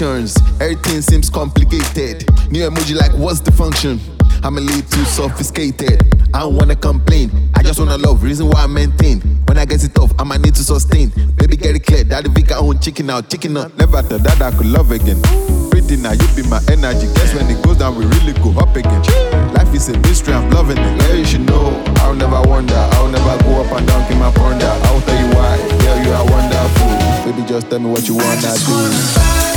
emotions. Everything seems complicated. New emoji like what's the function? I'm a little too sophisticated. I don't wanna complain. I just wanna love. Reason why I maintain. When I get it tough, I might need to sustain. Baby, get it clear. Daddy Vika own chicken out, chicken out. Never thought that I could love again. Pretty now, you be my energy. Guess when it goes down, we really go up again. Life is a mystery, I'm loving it. Yeah, you should know. I'll never wonder. I'll never go up and down, keep my ponder. I'll tell you why. Yeah, you are wonderful. Baby, just tell me what you wanna I do.